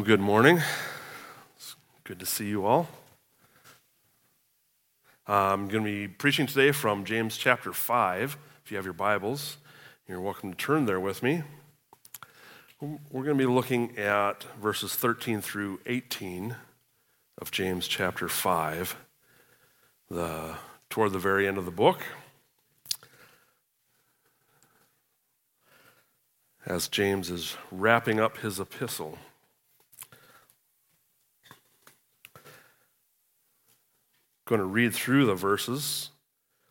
Good morning. It's good to see you all. Um, I'm going to be preaching today from James chapter 5. If you have your Bibles, you're welcome to turn there with me. We're going to be looking at verses 13 through 18 of James chapter 5, the, toward the very end of the book. As James is wrapping up his epistle. Going to read through the verses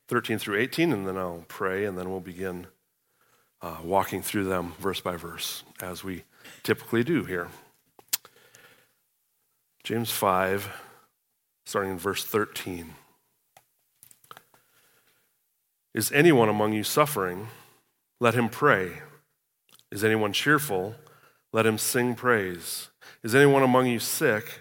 13 through 18, and then I'll pray, and then we'll begin uh, walking through them verse by verse, as we typically do here. James 5, starting in verse 13. Is anyone among you suffering? Let him pray. Is anyone cheerful? Let him sing praise. Is anyone among you sick?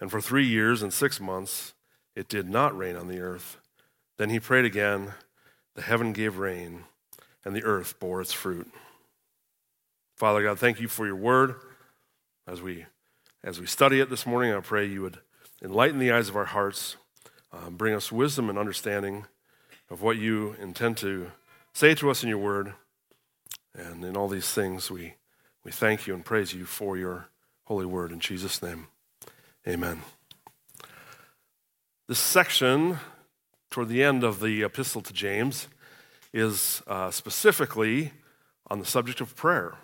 And for three years and six months, it did not rain on the earth. Then he prayed again. The heaven gave rain, and the earth bore its fruit. Father God, thank you for your word. As we, as we study it this morning, I pray you would enlighten the eyes of our hearts, um, bring us wisdom and understanding of what you intend to say to us in your word. And in all these things, we, we thank you and praise you for your holy word. In Jesus' name. Amen. This section, toward the end of the epistle to James, is uh, specifically on the subject of prayer.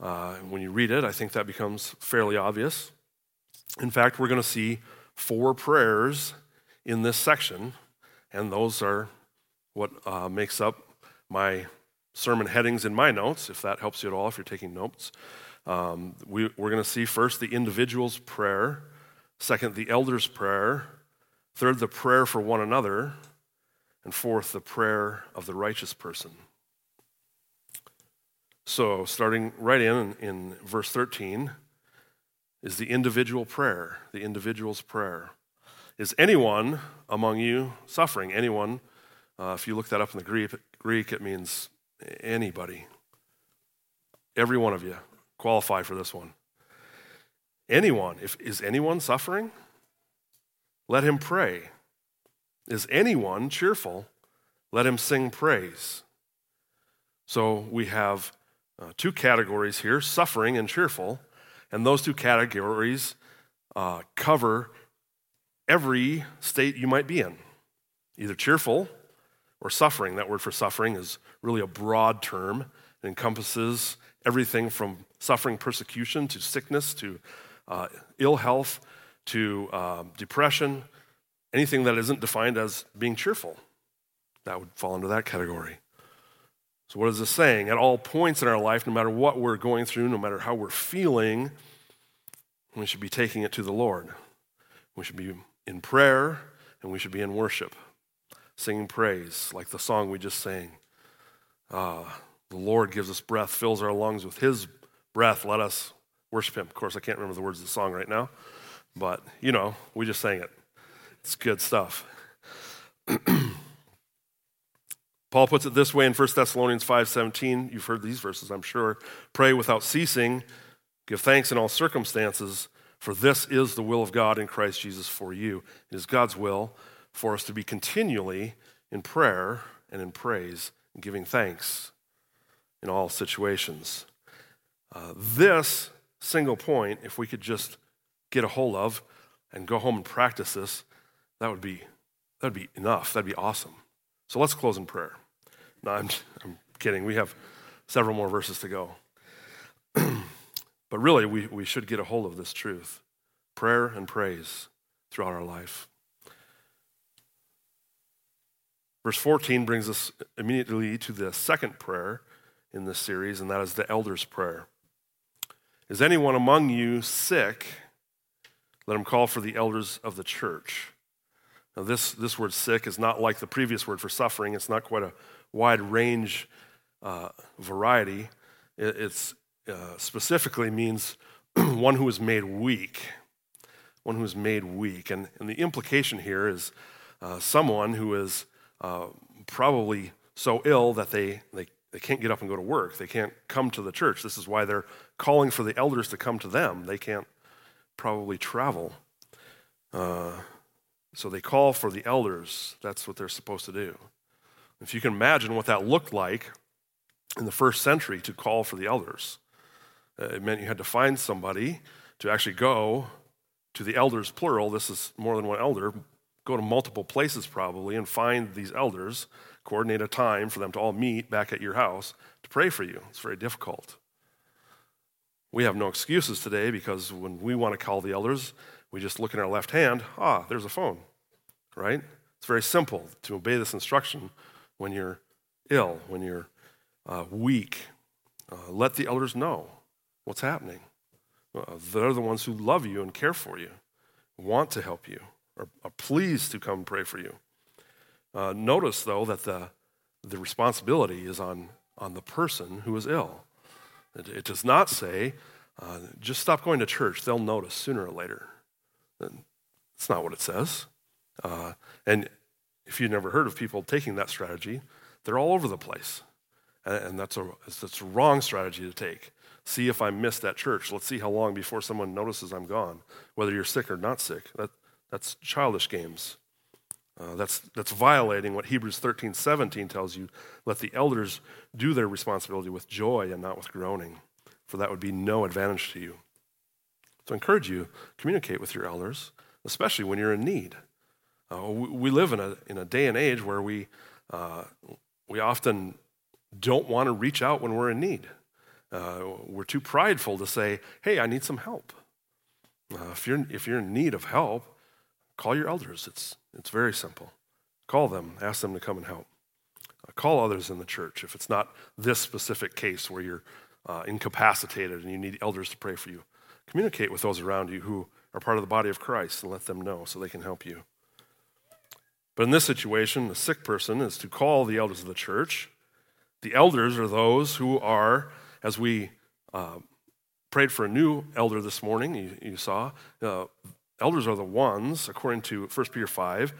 Uh, when you read it, I think that becomes fairly obvious. In fact, we're going to see four prayers in this section, and those are what uh, makes up my sermon headings in my notes, if that helps you at all, if you're taking notes. Um, we, we're going to see first the individual's prayer, second, the elder's prayer, third, the prayer for one another, and fourth, the prayer of the righteous person. So, starting right in, in verse 13, is the individual prayer, the individual's prayer. Is anyone among you suffering? Anyone, uh, if you look that up in the Greek, Greek, it means anybody. Every one of you qualify for this one. Anyone, if is anyone suffering? Let him pray. Is anyone cheerful? Let him sing praise. So we have uh, two categories here suffering and cheerful. And those two categories uh, cover every state you might be in either cheerful or suffering. That word for suffering is really a broad term, it encompasses everything from suffering persecution to sickness to uh, ill health to uh, depression, anything that isn't defined as being cheerful. That would fall into that category. So, what is this saying? At all points in our life, no matter what we're going through, no matter how we're feeling, we should be taking it to the Lord. We should be in prayer and we should be in worship, singing praise, like the song we just sang. Uh, the Lord gives us breath, fills our lungs with His breath. Let us worship Him. Of course, I can't remember the words of the song right now, but you know, we just sang it. It's good stuff. Paul puts it this way in 1 Thessalonians 5:17. You've heard these verses, I'm sure. Pray without ceasing, give thanks in all circumstances, for this is the will of God in Christ Jesus for you. It is God's will for us to be continually in prayer and in praise and giving thanks in all situations. Uh, this single point, if we could just get a hold of and go home and practice this, that would be that'd be enough. That'd be awesome. So let's close in prayer. No, I'm, I'm kidding. We have several more verses to go. but really, we, we should get a hold of this truth prayer and praise throughout our life. Verse 14 brings us immediately to the second prayer in this series, and that is the elder's prayer. Is anyone among you sick? let him call for the elders of the church. Now, this, this word sick is not like the previous word for suffering. It's not quite a wide range uh, variety. It it's, uh, specifically means one who is made weak. One who is made weak. And, and the implication here is uh, someone who is uh, probably so ill that they, they, they can't get up and go to work. They can't come to the church. This is why they're calling for the elders to come to them. They can't probably travel. Uh, so they call for the elders. That's what they're supposed to do. If you can imagine what that looked like in the first century to call for the elders, uh, it meant you had to find somebody to actually go to the elders, plural. This is more than one elder. Go to multiple places probably and find these elders, coordinate a time for them to all meet back at your house to pray for you. It's very difficult. We have no excuses today because when we want to call the elders, we just look in our left hand, ah, there's a phone, right? It's very simple to obey this instruction when you're ill, when you're uh, weak. Uh, let the elders know what's happening. Uh, they're the ones who love you and care for you, want to help you, are, are pleased to come pray for you. Uh, notice, though, that the, the responsibility is on, on the person who is ill. It, does not say, uh, just stop going to church, they'll notice sooner or later. That's not what it says. Uh, and if you've never heard of people taking that strategy, they're all over the place. And, that's, a, that's a wrong strategy to take. See if I missed that church. Let's see how long before someone notices I'm gone, whether you're sick or not sick. That, that's childish games. Uh, that's, that's violating what Hebrews 13, 17 tells you. Let the elders do their responsibility with joy and not with groaning, for that would be no advantage to you. So I encourage you, communicate with your elders, especially when you're in need. Uh, we, we, live in a, in a day and age where we, uh, we often don't want to reach out when we're in need. Uh, we're too prideful to say, hey, I need some help. Uh, if, you're, if you're in need of help, call your elders. It's, it's very simple. Call them, ask them to come and help. Uh, call others in the church if it's not this specific case where you're uh, incapacitated and you need elders to pray for you. Communicate with those around you who are part of the body of Christ and let them know so they can help you. But in this situation, the sick person is to call the elders of the church. The elders are those who are, as we uh, prayed for a new elder this morning, you, you saw, uh, elders are the ones, according to 1 Peter 5,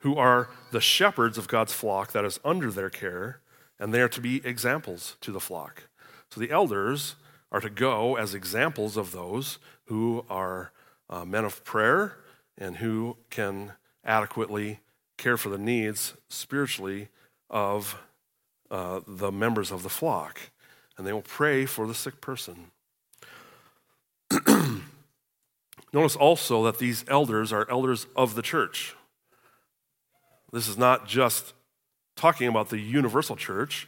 who are the shepherds of God's flock that is under their care, and they are to be examples to the flock. So the elders are to go as examples of those who are uh, men of prayer and who can adequately care for the needs spiritually of uh, the members of the flock. And they will pray for the sick person. Notice also that these elders are elders of the church. This is not just talking about the universal church,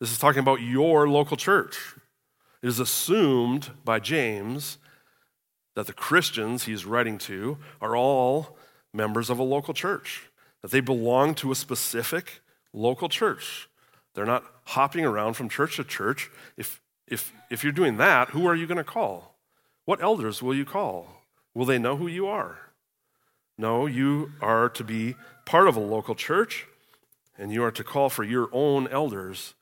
this is talking about your local church. It is assumed by James that the Christians he's writing to are all members of a local church, that they belong to a specific local church. They're not hopping around from church to church. If, if, if you're doing that, who are you going to call? What elders will you call? Will they know who you are? No, you are to be part of a local church, and you are to call for your own elders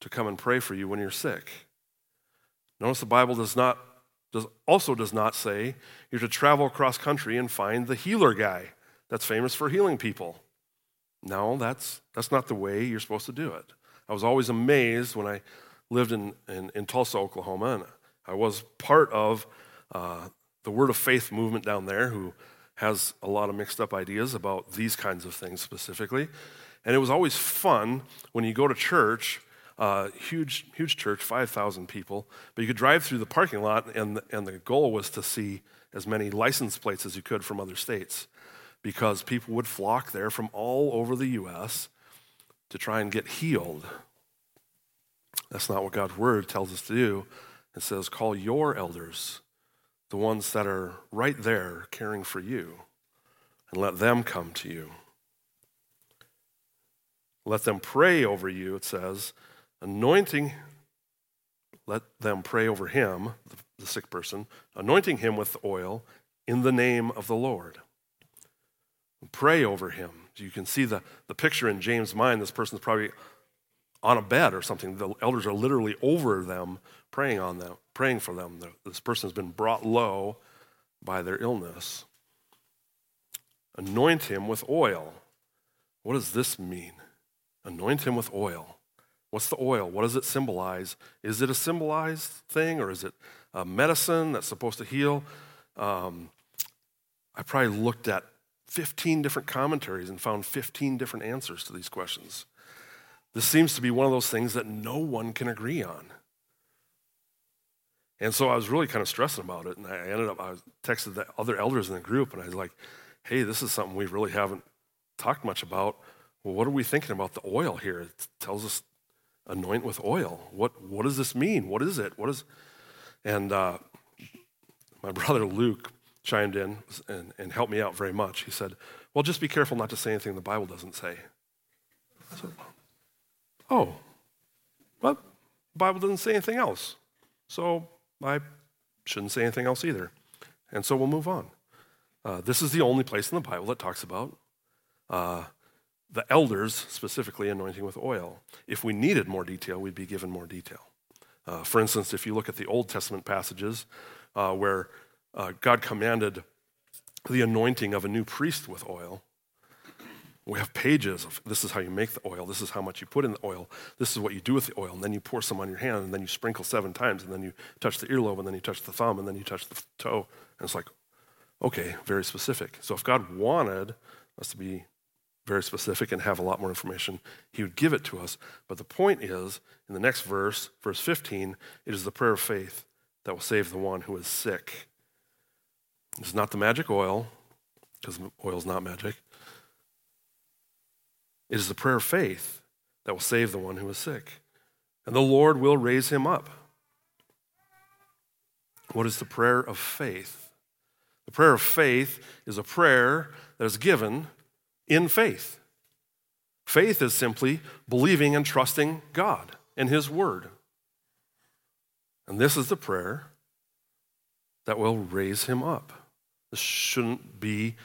to come and pray for you when you're sick. Notice the Bible does not does, also does not say you're to travel across country and find the healer guy that's famous for healing people. No, that's, that's not the way you're supposed to do it. I was always amazed when I lived in, in, in Tulsa, Oklahoma, and I was part of uh, the Word of Faith movement down there, who has a lot of mixed up ideas about these kinds of things specifically. And it was always fun when you go to church uh, huge, huge church, 5,000 people. But you could drive through the parking lot, and, and the goal was to see as many license plates as you could from other states because people would flock there from all over the U.S. to try and get healed. That's not what God's word tells us to do. It says, call your elders, the ones that are right there caring for you, and let them come to you. Let them pray over you, it says, anointing, let them pray over him, the, sick person, anointing him with oil in the name of the Lord. Pray over him. You can see the, the picture in James' mind. This person's probably on a bed or something. The elders are literally over them, praying on them, praying for them. This person has been brought low by their illness. Anoint him with oil. What does this mean? Anoint him with oil. What's the oil? What does it symbolize? Is it a symbolized thing or is it a medicine that's supposed to heal? Um, I probably looked at 15 different commentaries and found 15 different answers to these questions. This seems to be one of those things that no one can agree on. And so I was really kind of stressing about it. And I ended up, I texted the other elders in the group and I was like, hey, this is something we really haven't talked much about. Well, what are we thinking about the oil here? It tells us anoint with oil. What, what does this mean? What is it? What is, and uh, my brother Luke chimed in and, and helped me out very much. He said, well, just be careful not to say anything the Bible doesn't say. Said, oh, well, the Bible doesn't say anything else. So I shouldn't say anything else either. And so we'll move on. Uh, this is the only place in the Bible that talks about uh, the elders specifically anointing with oil. If we needed more detail, we'd be given more detail. Uh, for instance, if you look at the Old Testament passages uh, where uh, God commanded the anointing of a new priest with oil, we have pages of this is how you make the oil, this is how much you put in the oil, this is what you do with the oil, and then you pour some on your hand, and then you sprinkle seven times, and then you touch the earlobe, and then you touch the thumb, and then you touch the toe. And it's like, okay, very specific. So if God wanted us to be very specific and have a lot more information, he would give it to us. But the point is, in the next verse, verse 15, it is the prayer of faith that will save the one who is sick. It's not the magic oil, because oil is not magic. It is the prayer of faith that will save the one who is sick. And the Lord will raise him up. What is the prayer of faith? The prayer of faith is a prayer that is given in faith. Faith is simply believing and trusting God and His Word. And this is the prayer that will raise him up. This shouldn't be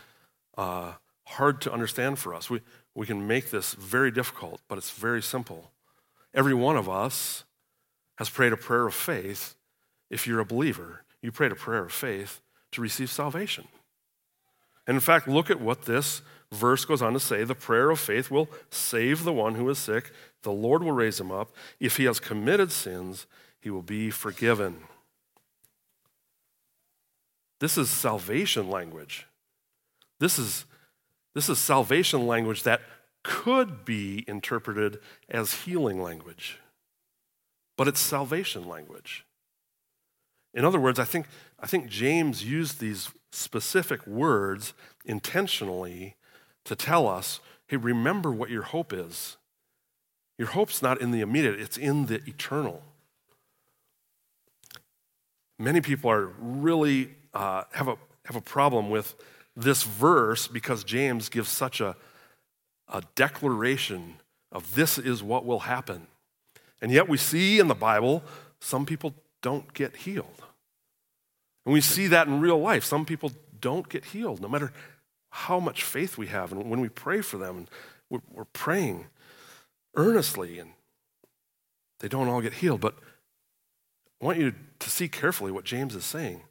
uh, hard to understand for us. We, we can make this very difficult, but it's very simple. Every one of us has prayed a prayer of faith. If you're a believer, you prayed a prayer of faith to receive salvation. And in fact, look at what this verse goes on to say the prayer of faith will save the one who is sick. The Lord will raise him up. If he has committed sins, he will be forgiven. This is salvation language. This is this is salvation language that could be interpreted as healing language, but it's salvation language. In other words, I think, I think James used these specific words intentionally to tell us hey, remember what your hope is. Your hope's not in the immediate, it's in the eternal. Many people are really uh, have, a, have a problem with this verse because James gives such a, a declaration of this is what will happen. And yet we see in the Bible, some people don't get healed. And we see that in real life. Some people don't get healed, no matter how much faith we have. And when we pray for them, we're, we're praying earnestly, and they don't all get healed. But I want you to see carefully what James is saying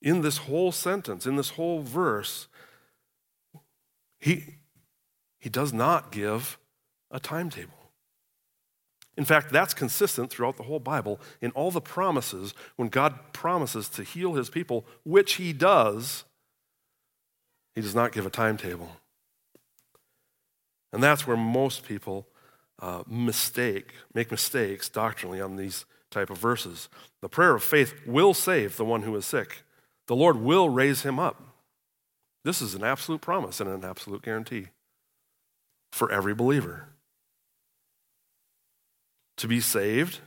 in this whole sentence, in this whole verse, he, he does not give a timetable. In fact, that's consistent throughout the whole Bible. In all the promises, when God promises to heal his people, which he does, he does not give a timetable. And that's where most people uh, mistake, make mistakes doctrinally on these type of verses. The prayer of faith will save the one who is sick. The Lord will raise him up. This is an absolute promise and an absolute guarantee for every believer. To be saved,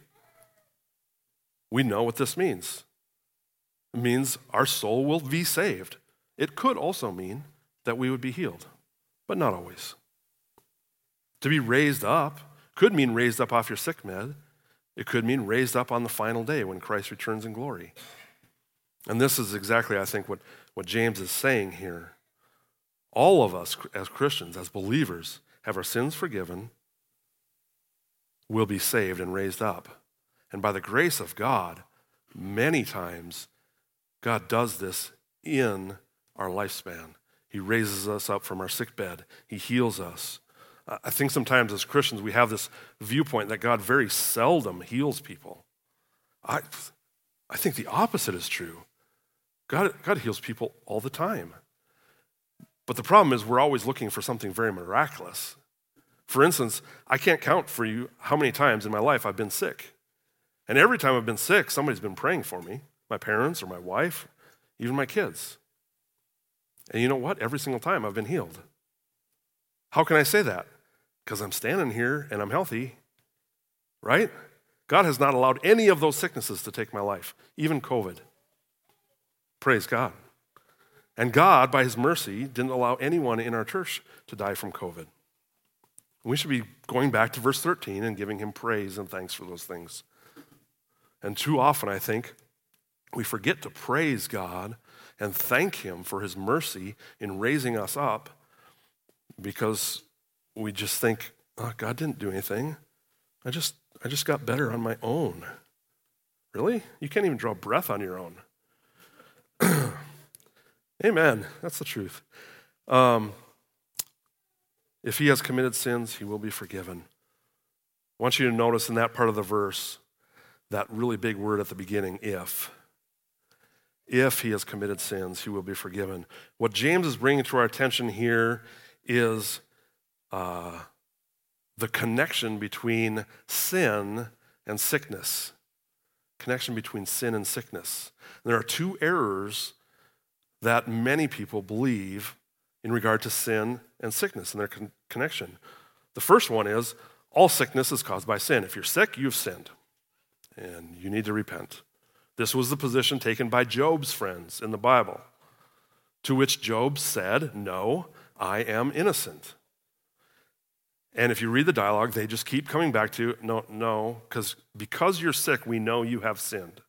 we know what this means. It means our soul will be saved. It could also mean that we would be healed, but not always. To be raised up could mean raised up off your sick bed. It could mean raised up on the final day when Christ returns in glory. And this is exactly, I think, what, what James is saying here. All of us as Christians, as believers, have our sins forgiven, will be saved and raised up. And by the grace of God, many times God does this in our lifespan. He raises us up from our sick bed, He heals us. I think sometimes as Christians we have this viewpoint that God very seldom heals people. I, I think the opposite is true. God, God heals people all the time. But the problem is we're always looking for something very miraculous. For instance, I can't count for you how many times in my life I've been sick. And every time I've been sick, somebody's been praying for me my parents or my wife, even my kids. And you know what? Every single time I've been healed. How can I say that? Because I'm standing here and I'm healthy, right? God has not allowed any of those sicknesses to take my life, even COVID. Praise God. And God, by His mercy, didn't allow anyone in our church to die from COVID. We should be going back to verse 13 and giving Him praise and thanks for those things. And too often, I think, we forget to praise God and thank Him for His mercy in raising us up because we just think, oh, God didn't do anything. I just, I just got better on my own. Really? You can't even draw breath on your own. Amen. That's the truth. Um, if he has committed sins, he will be forgiven. I want you to notice in that part of the verse that really big word at the beginning, if. If he has committed sins, he will be forgiven. What James is bringing to our attention here is uh, the connection between sin and sickness. Connection between sin and sickness. And there are two errors that many people believe in regard to sin and sickness and their con- connection. The first one is all sickness is caused by sin. If you're sick, you've sinned and you need to repent. This was the position taken by Job's friends in the Bible, to which Job said, No, I am innocent. And if you read the dialogue, they just keep coming back to, No, no, because because you're sick, we know you have sinned.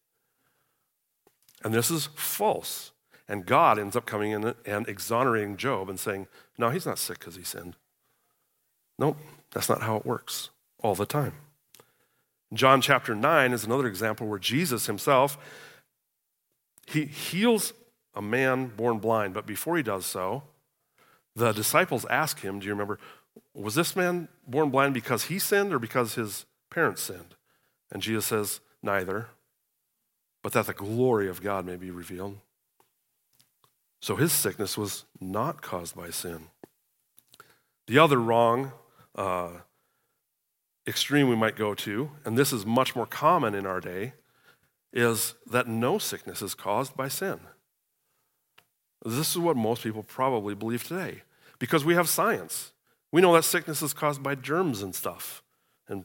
And this is false. And God ends up coming in and exonerating Job and saying, No, he's not sick because he sinned. Nope, that's not how it works all the time. John chapter 9 is another example where Jesus himself he heals a man born blind, but before he does so, the disciples ask him, do you remember, was this man born blind because he sinned or because his parents sinned? And Jesus says, neither, but that the glory of God may be revealed. So his sickness was not caused by sin. The other wrong uh, extreme we might go to, and this is much more common in our day, is that no sickness is caused by sin. This is what most people probably believe today because we have science. We know that sickness is caused by germs and stuff, and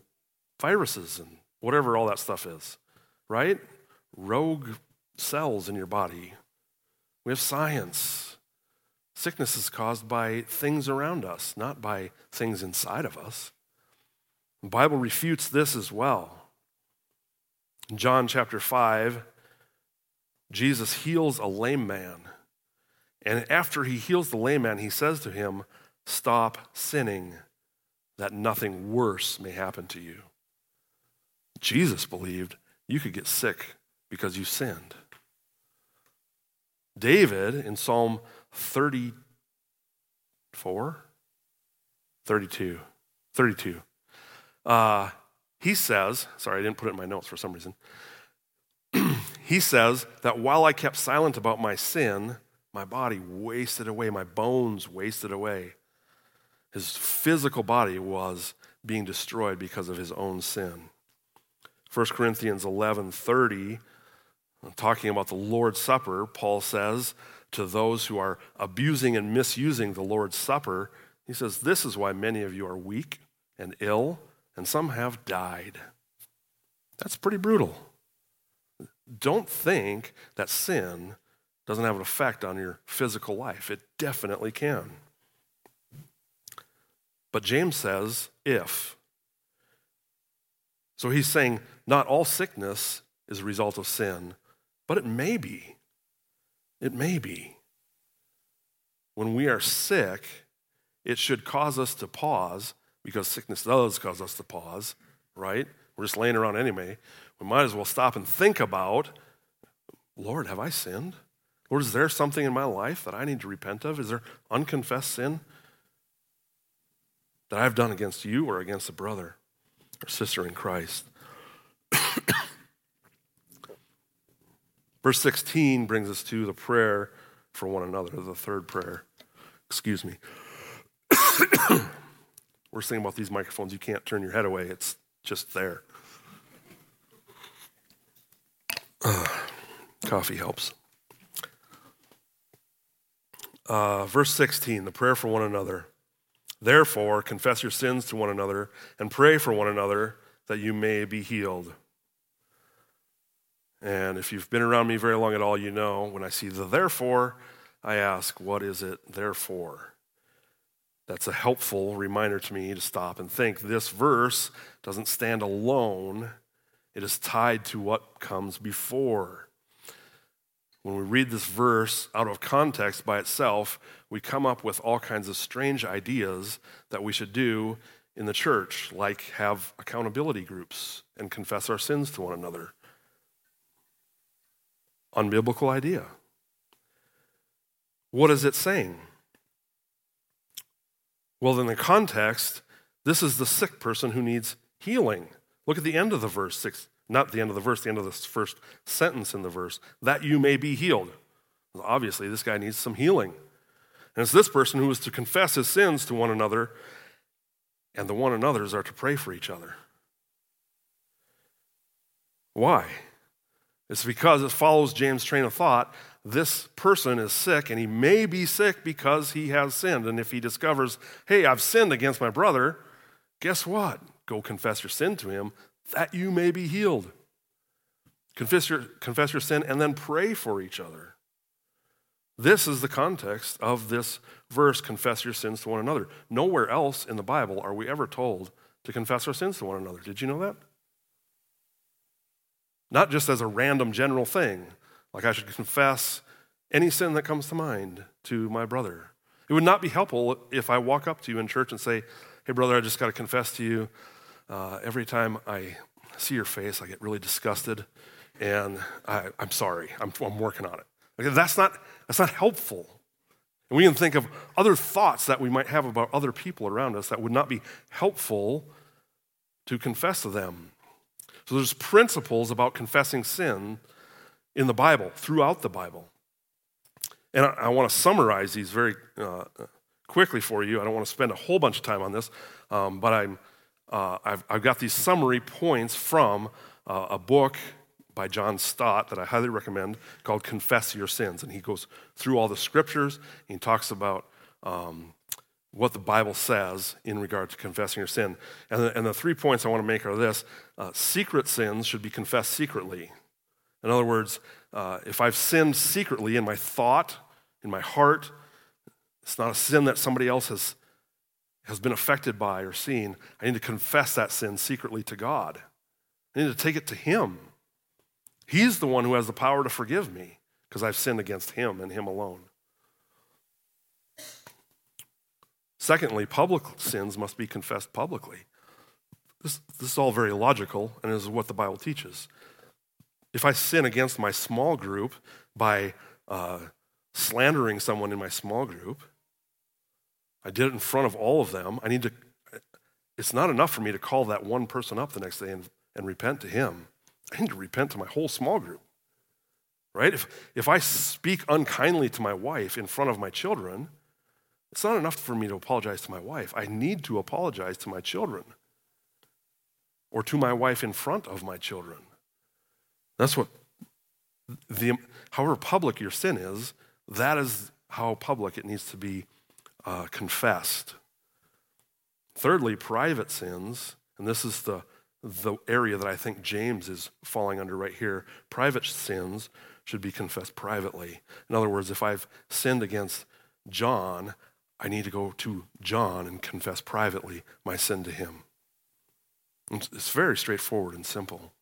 viruses and whatever all that stuff is, right? Rogue cells in your body. We have science. Sickness is caused by things around us, not by things inside of us. The Bible refutes this as well. In John chapter 5, Jesus heals a lame man. And after he heals the lame man, he says to him, Stop sinning, that nothing worse may happen to you. Jesus believed you could get sick because you sinned. David in Psalm 34, 32, 32 uh, he says, sorry, I didn't put it in my notes for some reason. he says that while I kept silent about my sin, my body wasted away, my bones wasted away. His physical body was being destroyed because of his own sin. 1 Corinthians 11:30 talking about the Lord's Supper, Paul says to those who are abusing and misusing the Lord's Supper, he says, This is why many of you are weak and ill, and some have died. That's pretty brutal. Don't think that sin doesn't have an effect on your physical life. It definitely can. But James says, if. So he's saying not all sickness is a result of sin, but it may be. It may be. When we are sick, it should cause us to pause because sickness does cause us to pause, right? We're just laying around anyway. We might as well stop and think about Lord, have I sinned? Lord, is there something in my life that I need to repent of? Is there unconfessed sin that I've done against you or against a brother or sister in Christ? Verse 16 brings us to the prayer for one another, the third prayer. Excuse me. We're saying about these microphones, you can't turn your head away, it's just there. Uh, coffee helps. Uh, verse 16, the prayer for one another. Therefore, confess your sins to one another and pray for one another that you may be healed. And if you've been around me very long at all, you know when I see the therefore, I ask, what is it therefore? That's a helpful reminder to me to stop and think. This verse doesn't stand alone, it is tied to what comes before. When we read this verse out of context by itself, we come up with all kinds of strange ideas that we should do in the church, like have accountability groups and confess our sins to one another. Unbiblical idea. What is it saying? Well, in the context, this is the sick person who needs healing. Look at the end of the verse, six, not the end of the verse, the end of the first sentence in the verse, that you may be healed. Well, obviously, this guy needs some healing. And it's this person who is to confess his sins to one another, and the one another's are to pray for each other. Why? It's because it follows James' train of thought. This person is sick, and he may be sick because he has sinned. And if he discovers, hey, I've sinned against my brother, guess what? Go confess your sin to him that you may be healed. Confess your, confess your sin and then pray for each other. This is the context of this verse confess your sins to one another. Nowhere else in the Bible are we ever told to confess our sins to one another. Did you know that? Not just as a random general thing, like I should confess any sin that comes to mind to my brother. It would not be helpful if I walk up to you in church and say, Hey, brother, I just got to confess to you. Uh, every time I see your face, I get really disgusted, and I, am sorry. I'm, I'm, working on it. That's, not, that's not helpful. And we can think of other thoughts that we might have about other people around us that would not be helpful to confess to them. So there's principles about confessing sin in the Bible, throughout the Bible. And I, I want to summarize these very uh, quickly for you. I don't want to spend a whole bunch of time on this, um, but I'm, uh, I've, I've, got these summary points from uh, a book by John Stott that I highly recommend called Confess Your Sins. And he goes through all the scriptures. he talks about um, what the Bible says in regard to confessing your sin. And the, and the three points I want to make are this uh, secret sins should be confessed secretly. In other words, uh, if I've sinned secretly in my thought, in my heart, it's not a sin that somebody else has, has been affected by or seen. I need to confess that sin secretly to God. I need to take it to Him. He's the one who has the power to forgive me because I've sinned against Him and Him alone. Secondly, public sins must be confessed publicly. This, this is all very logical, and is what the Bible teaches. If I sin against my small group by uh, slandering someone in my small group, I did it in front of all of them. I need to, it's not enough for me to call that one person up the next day and, and repent to him. I need to repent to my whole small group. Right? If, if I speak unkindly to my wife in front of my children, it's not enough for me to apologize to my wife. I need to apologize to my children or to my wife in front of my children. That's what, the, however public your sin is, that is how public it needs to be uh, confessed. Thirdly, private sins, and this is the, the area that I think James is falling under right here. Private sins should be confessed privately. In other words, if I've sinned against John, I need to go to John and confess privately my sin to him. It's very straightforward and simple.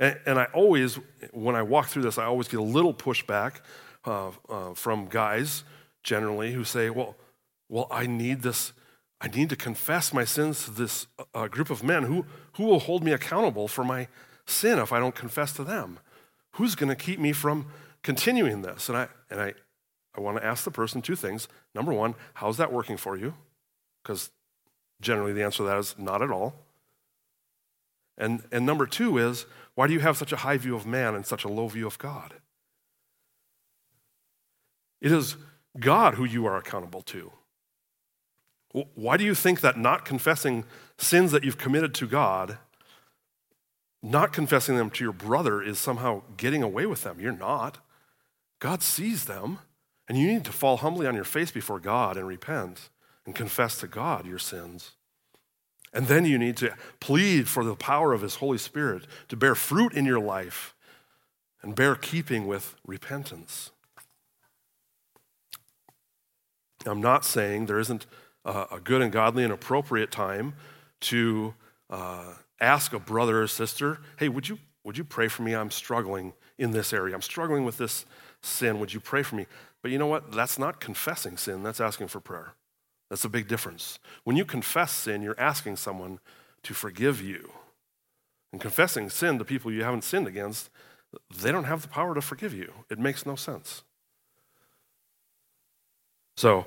And, and I always, when I walk through this, I always get a little pushback uh, uh, from guys generally who say, well, well, I need this, I need to confess my sins to this uh, group of men. Who, who will hold me accountable for my sin if I don't confess to them? Who's going to keep me from continuing this? And I, and I, I want to ask the person two things. Number one, how's that working for you? Because generally the answer to that is not at all. And, and number two is, why do you have such a high view of man and such a low view of God? It is God who you are accountable to. Why do you think that not confessing sins that you've committed to God, not confessing them to your brother, is somehow getting away with them? You're not. God sees them, and you need to fall humbly on your face before God and repent and confess to God your sins. And then you need to plead for the power of His Holy Spirit to bear fruit in your life and bear keeping with repentance. I'm not saying there isn't a good and godly and appropriate time to uh, ask a brother or sister, hey, would you, would you pray for me? I'm struggling in this area. I'm struggling with this sin. Would you pray for me? But you know what? That's not confessing sin, that's asking for prayer. That's a big difference. When you confess sin, you're asking someone to forgive you. And confessing sin to people you haven't sinned against, they don't have the power to forgive you. It makes no sense. So,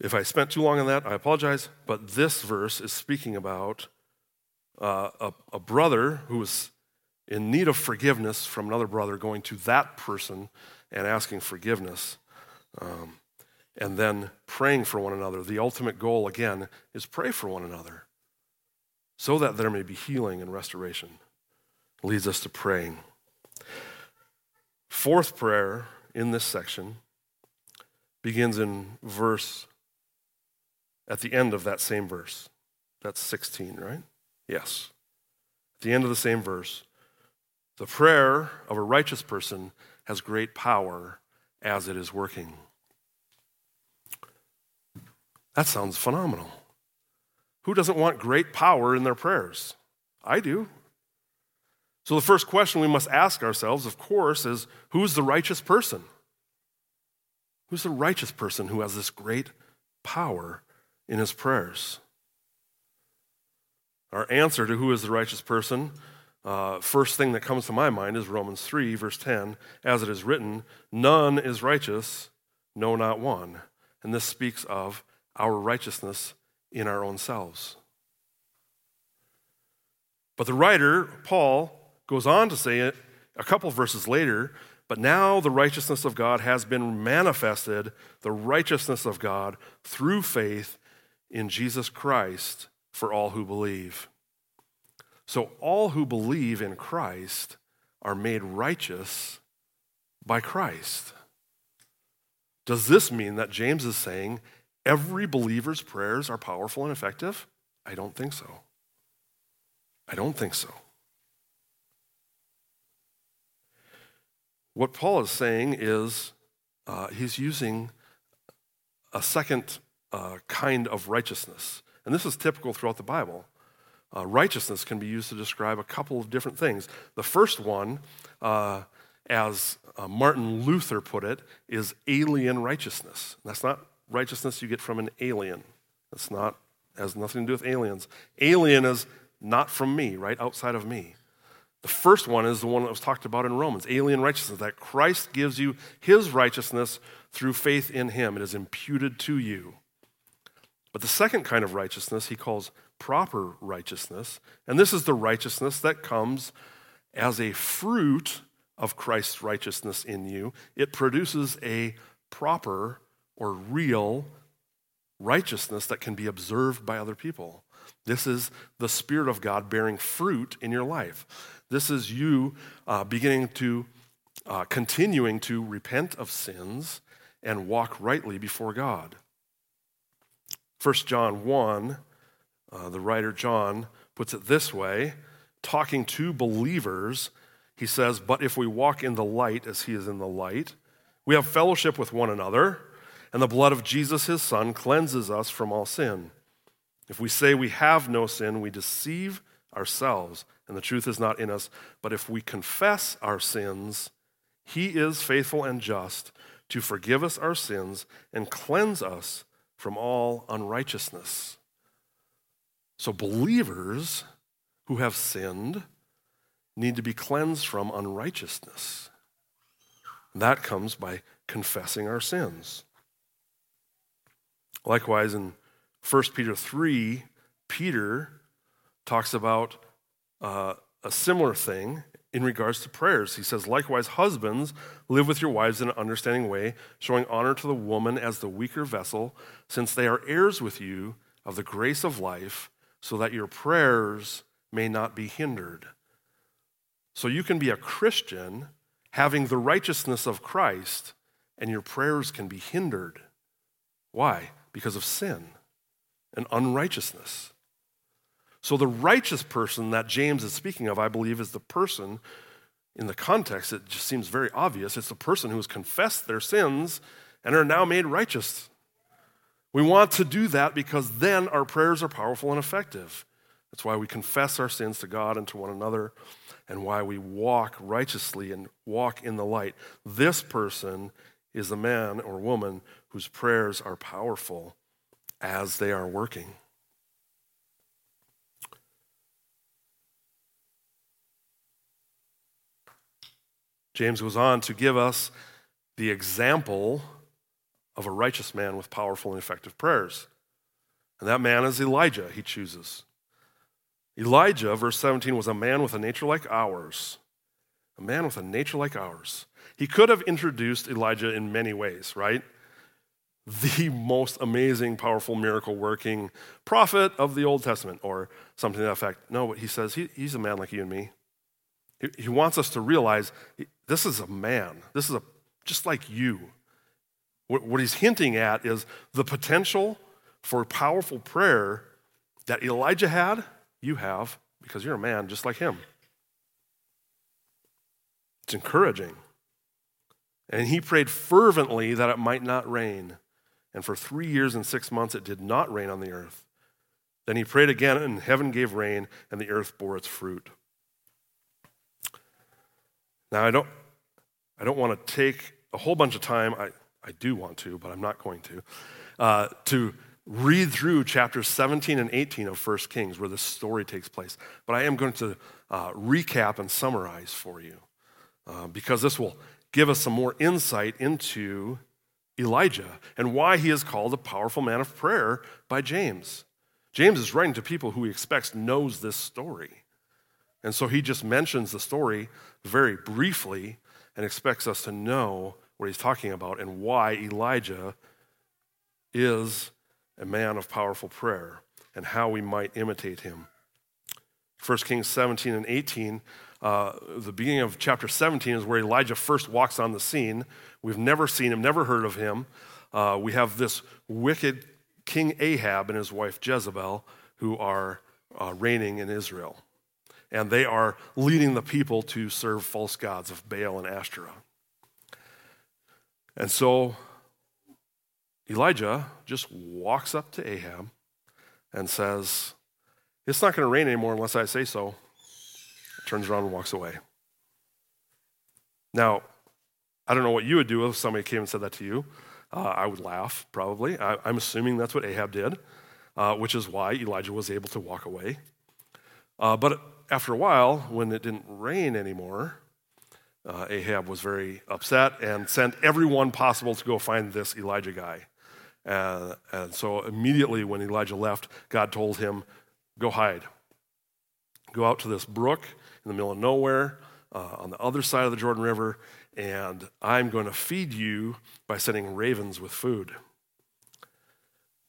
if I spent too long on that, I apologize. But this verse is speaking about uh, a, a brother who was in need of forgiveness from another brother going to that person and asking forgiveness. Um, and then praying for one another. The ultimate goal, again, is pray for one another so that there may be healing and restoration. Leads us to praying. Fourth prayer in this section begins in verse, at the end of that same verse. That's 16, right? Yes. At the end of the same verse, the prayer of a righteous person has great power as it is working. That sounds phenomenal. Who doesn't want great power in their prayers? I do. So, the first question we must ask ourselves, of course, is who's the righteous person? Who's the righteous person who has this great power in his prayers? Our answer to who is the righteous person, uh, first thing that comes to my mind is Romans 3, verse 10. As it is written, none is righteous, no, not one. And this speaks of our righteousness in our own selves. But the writer, Paul, goes on to say it a couple verses later but now the righteousness of God has been manifested, the righteousness of God through faith in Jesus Christ for all who believe. So all who believe in Christ are made righteous by Christ. Does this mean that James is saying every believer's prayers are powerful and effective? I don't think so. I don't think so. What Paul is saying is uh, he's using a second uh, kind of righteousness. And this is typical throughout the Bible. Uh, righteousness can be used to describe a couple of different things. The first one, uh, as uh, Martin Luther put it, is alien righteousness. That's not righteousness you get from an alien. That's not has nothing to do with aliens. Alien is not from me, right outside of me. The first one is the one that was talked about in Romans alien righteousness, that Christ gives you his righteousness through faith in him. It is imputed to you. But the second kind of righteousness he calls proper righteousness. And this is the righteousness that comes as a fruit of Christ's righteousness in you. It produces a proper or real righteousness that can be observed by other people. This is the Spirit of God bearing fruit in your life. This is you uh, beginning to, uh, continuing to repent of sins and walk rightly before God. 1 John 1, uh, the writer John puts it this way talking to believers, he says, But if we walk in the light as he is in the light, we have fellowship with one another, and the blood of Jesus, his son, cleanses us from all sin. If we say we have no sin, we deceive ourselves and the truth is not in us. But if we confess our sins, He is faithful and just to forgive us our sins and cleanse us from all unrighteousness. So, believers who have sinned need to be cleansed from unrighteousness. That comes by confessing our sins. Likewise, in 1 Peter 3, Peter talks about uh, a similar thing in regards to prayers. He says, Likewise, husbands, live with your wives in an understanding way, showing honor to the woman as the weaker vessel, since they are heirs with you of the grace of life, so that your prayers may not be hindered. So you can be a Christian having the righteousness of Christ, and your prayers can be hindered. Why? Because of sin and unrighteousness. So, the righteous person that James is speaking of, I believe, is the person, in the context, it just seems very obvious. It's the person who has confessed their sins and are now made righteous. We want to do that because then our prayers are powerful and effective. That's why we confess our sins to God and to one another, and why we walk righteously and walk in the light. This person is the man or woman whose prayers are powerful as they are working. James goes on to give us the example of a righteous man with powerful and effective prayers. And that man is Elijah, he chooses. Elijah, verse 17, was a man with a nature like ours. A man with a nature like ours. He could have introduced Elijah in many ways, right? The most amazing, powerful, miracle working prophet of the Old Testament, or something to that effect. No, but he says he, he's a man like you and me. He, he wants us to realize this is a man. This is a just like you. What, what he's hinting at is the potential for powerful prayer that Elijah had, you have, because you're a man just like him. It's encouraging. And he prayed fervently that it might not rain. And for three years and six months it did not rain on the earth. Then he prayed again, and heaven gave rain, and the earth bore its fruit. Now, I don't, I don't want to take a whole bunch of time. I, I do want to, but I'm not going to, uh, to read through chapters 17 and 18 of 1 Kings where this story takes place. But I am going to uh, recap and summarize for you uh, because this will give us some more insight into Elijah and why he is called a powerful man of prayer by James. James is writing to people who he expects knows this story. And so he just mentions the story very briefly and expects us to know what he's talking about and why Elijah is a man of powerful prayer and how we might imitate him. 1 Kings 17 and 18, uh, the beginning of chapter 17 is where Elijah first walks on the scene. We've never seen him, never heard of him. Uh, we have this wicked King Ahab and his wife Jezebel who are uh, reigning in Israel and they are leading the people to serve false gods of Baal and Ashtoreth. And so Elijah just walks up to Ahab and says, It's not going to rain anymore unless I say so. Turns around and walks away. Now, I don't know what you would do if somebody came and said that to you. Uh, I would laugh, probably. I, am assuming that's what Ahab did, uh, which is why Elijah was able to walk away. Uh, but after a while, when it didn't rain anymore, uh, Ahab was very upset and sent everyone possible to go find this Elijah guy. Uh, and so immediately when Elijah left, God told him, Go hide. Go out to this brook in the middle of nowhere uh, on the other side of the Jordan River, and I'm going to feed you by sending ravens with food.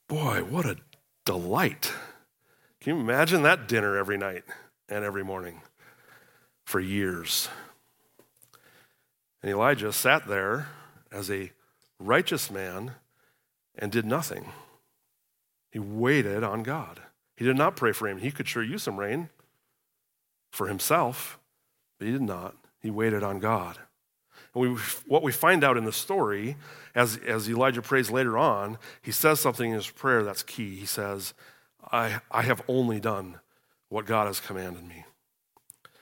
Boy, what a delight. Can you imagine that dinner every night and every morning for years? And Elijah sat there as a righteous man and did nothing. He waited on God. He did not pray for him. He could sure use some rain for himself, but he did not. He waited on God. And we, what we find out in the story, as, as Elijah prays later on, he says something in his prayer that's key. He says, I, I have only done what God has commanded me.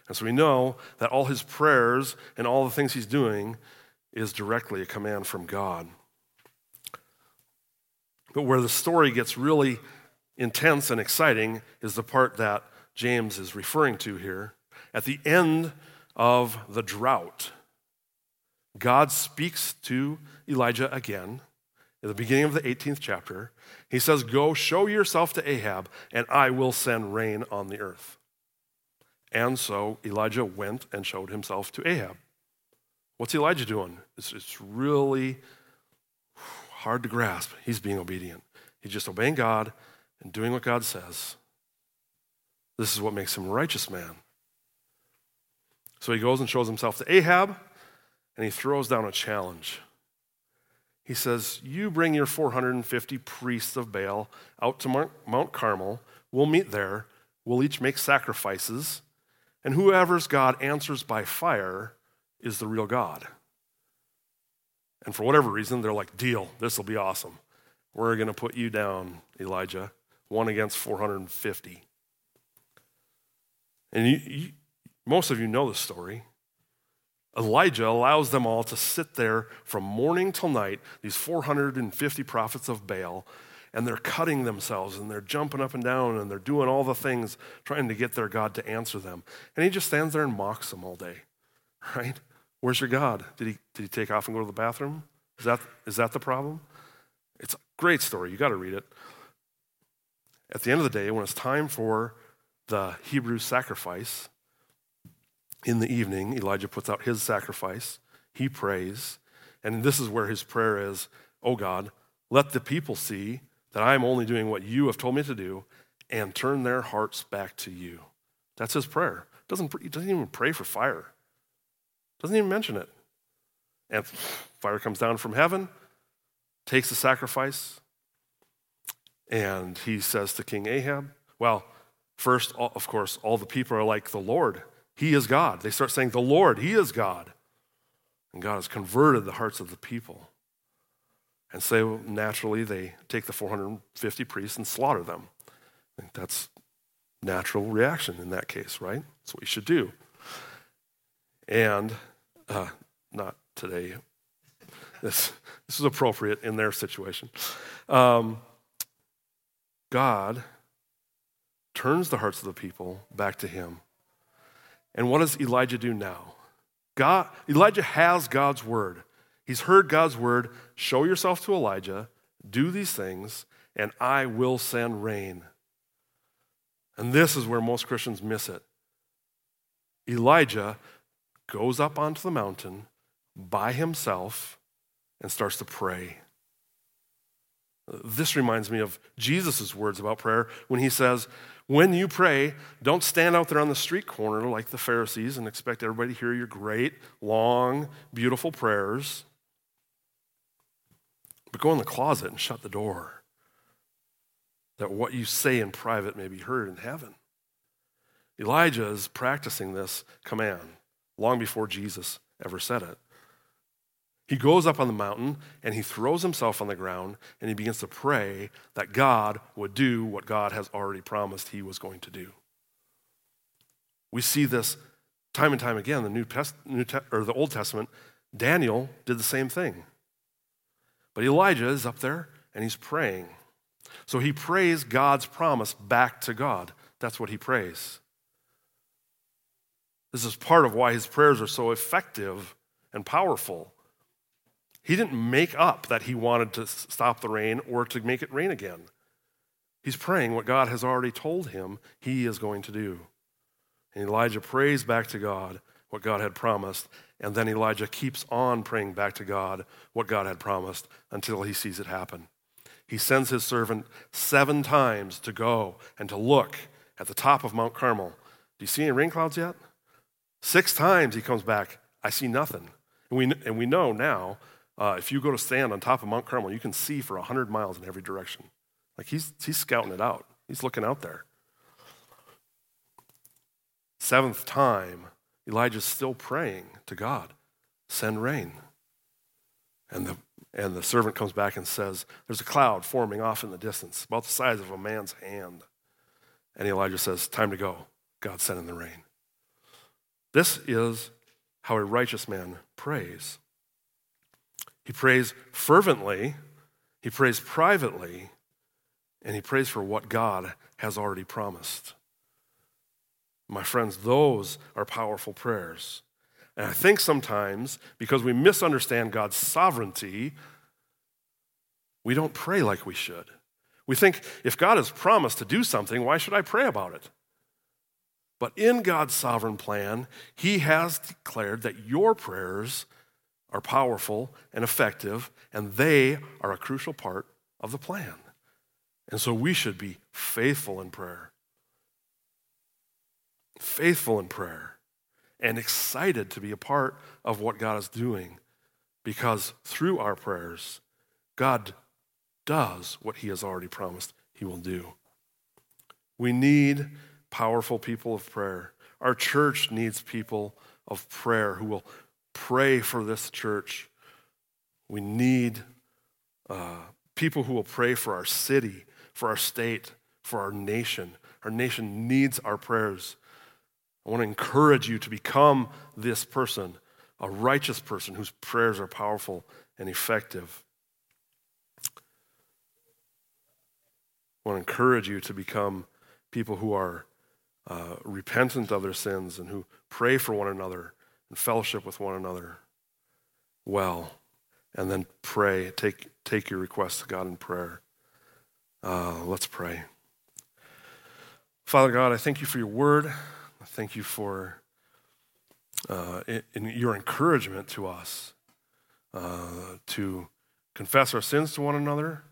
And so we know that all his prayers and all the things he's doing is directly a command from God. But where the story gets really intense and exciting is the part that James is referring to here. At the end of the drought, God speaks to Elijah again in the beginning of the 18th chapter. He says, Go show yourself to Ahab, and I will send rain on the earth. And so Elijah went and showed himself to Ahab. What's Elijah doing? It's, it's really hard to grasp. He's being obedient. He's just obeying God and doing what God says. This is what makes him a righteous man. So he goes and shows himself to Ahab, and he throws down a challenge. He says, You bring your 450 priests of Baal out to Mount Carmel. We'll meet there. We'll each make sacrifices. And whoever's God answers by fire is the real God. And for whatever reason, they're like, Deal, this will be awesome. We're going to put you down, Elijah, one against 450. And you, you, most of you know the story. Elijah allows them all to sit there from morning till night, these 450 prophets of Baal, and they're cutting themselves and they're jumping up and down and they're doing all the things trying to get their God to answer them. And he just stands there and mocks them all day, right? Where's your God? Did he, did he take off and go to the bathroom? Is that, is that the problem? It's a great story. You got to read it. At the end of the day, when it's time for the Hebrew sacrifice, in the evening, Elijah puts out his sacrifice. He prays. And this is where his prayer is Oh God, let the people see that I am only doing what you have told me to do and turn their hearts back to you. That's his prayer. Doesn't, he doesn't even pray for fire, doesn't even mention it. And fire comes down from heaven, takes the sacrifice, and he says to King Ahab, Well, first, of course, all the people are like, The Lord, He is God. They start saying, The Lord, He is God. And God has converted the hearts of the people. And so naturally, they take the 450 priests and slaughter them. I think that's natural reaction in that case, right? That's what you should do. And uh, not today. This, this is appropriate in their situation. Um, God turns the hearts of the people back to him. And what does Elijah do now? God, Elijah has God's word. He's heard God's word show yourself to Elijah, do these things, and I will send rain. And this is where most Christians miss it. Elijah goes up onto the mountain by himself and starts to pray. This reminds me of Jesus' words about prayer when he says, When you pray, don't stand out there on the street corner like the Pharisees and expect everybody to hear your great, long, beautiful prayers. But go in the closet and shut the door, that what you say in private may be heard in heaven. Elijah is practicing this command long before Jesus ever said it. He goes up on the mountain and he throws himself on the ground and he begins to pray that God would do what God has already promised he was going to do. We see this time and time again. The New, Test, New Te- or the Old Testament, Daniel did the same thing. But Elijah is up there and he's praying. So he prays God's promise back to God. That's what he prays. This is part of why his prayers are so effective and powerful. He didn't make up that he wanted to stop the rain or to make it rain again. He's praying what God has already told him he is going to do. And Elijah prays back to God what God had promised, and then Elijah keeps on praying back to God what God had promised until he sees it happen. He sends his servant seven times to go and to look at the top of Mount Carmel. Do you see any rain clouds yet? Six times he comes back, I see nothing. And we, and we know now uh, if you go to stand on top of Mount Carmel, you can see for 100 miles in every direction. Like he's, he's scouting it out, he's looking out there. Seventh time, Elijah's still praying to God send rain. And the, and the servant comes back and says, There's a cloud forming off in the distance, about the size of a man's hand. And Elijah says, Time to go. God sent in the rain. This is how a righteous man prays. He prays fervently, he prays privately, and he prays for what God has already promised. My friends, those are powerful prayers. And I think sometimes, because we misunderstand God's sovereignty, we don't pray like we should. We think if God has promised to do something, why should I pray about it? But in God's sovereign plan, He has declared that your prayers are powerful and effective, and they are a crucial part of the plan. And so we should be faithful in prayer. Faithful in prayer and excited to be a part of what God is doing because through our prayers, God does what He has already promised He will do. We need powerful people of prayer. Our church needs people of prayer who will pray for this church. We need uh, people who will pray for our city, for our state, for our nation. Our nation needs our prayers. I want to encourage you to become this person, a righteous person whose prayers are powerful and effective. I want to encourage you to become people who are uh, repentant of their sins and who pray for one another and fellowship with one another well. And then pray, take, take your requests to God in prayer. Uh, let's pray. Father God, I thank you for your word. Thank you for uh, in, in your encouragement to us uh, to confess our sins to one another,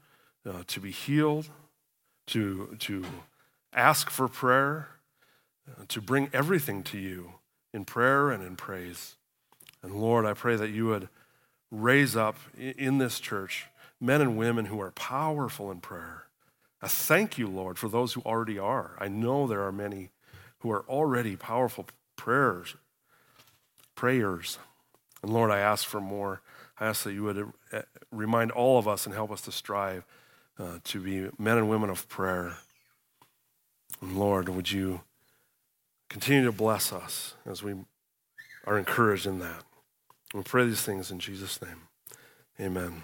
uh, to be healed, to, to ask for prayer, uh, to bring everything to you in prayer and in praise. And Lord, I pray that you would raise up in this church men and women who are powerful in prayer. I thank you, Lord, for those who already are. I know there are many who are already powerful prayers, prayers. And Lord, I ask for more. I ask that you would uh, remind all of us and help us to strive uh, to be men and women of prayer. And Lord, would you continue to bless us as we are encouraged in that? We pray these things in Jesus' name. Amen.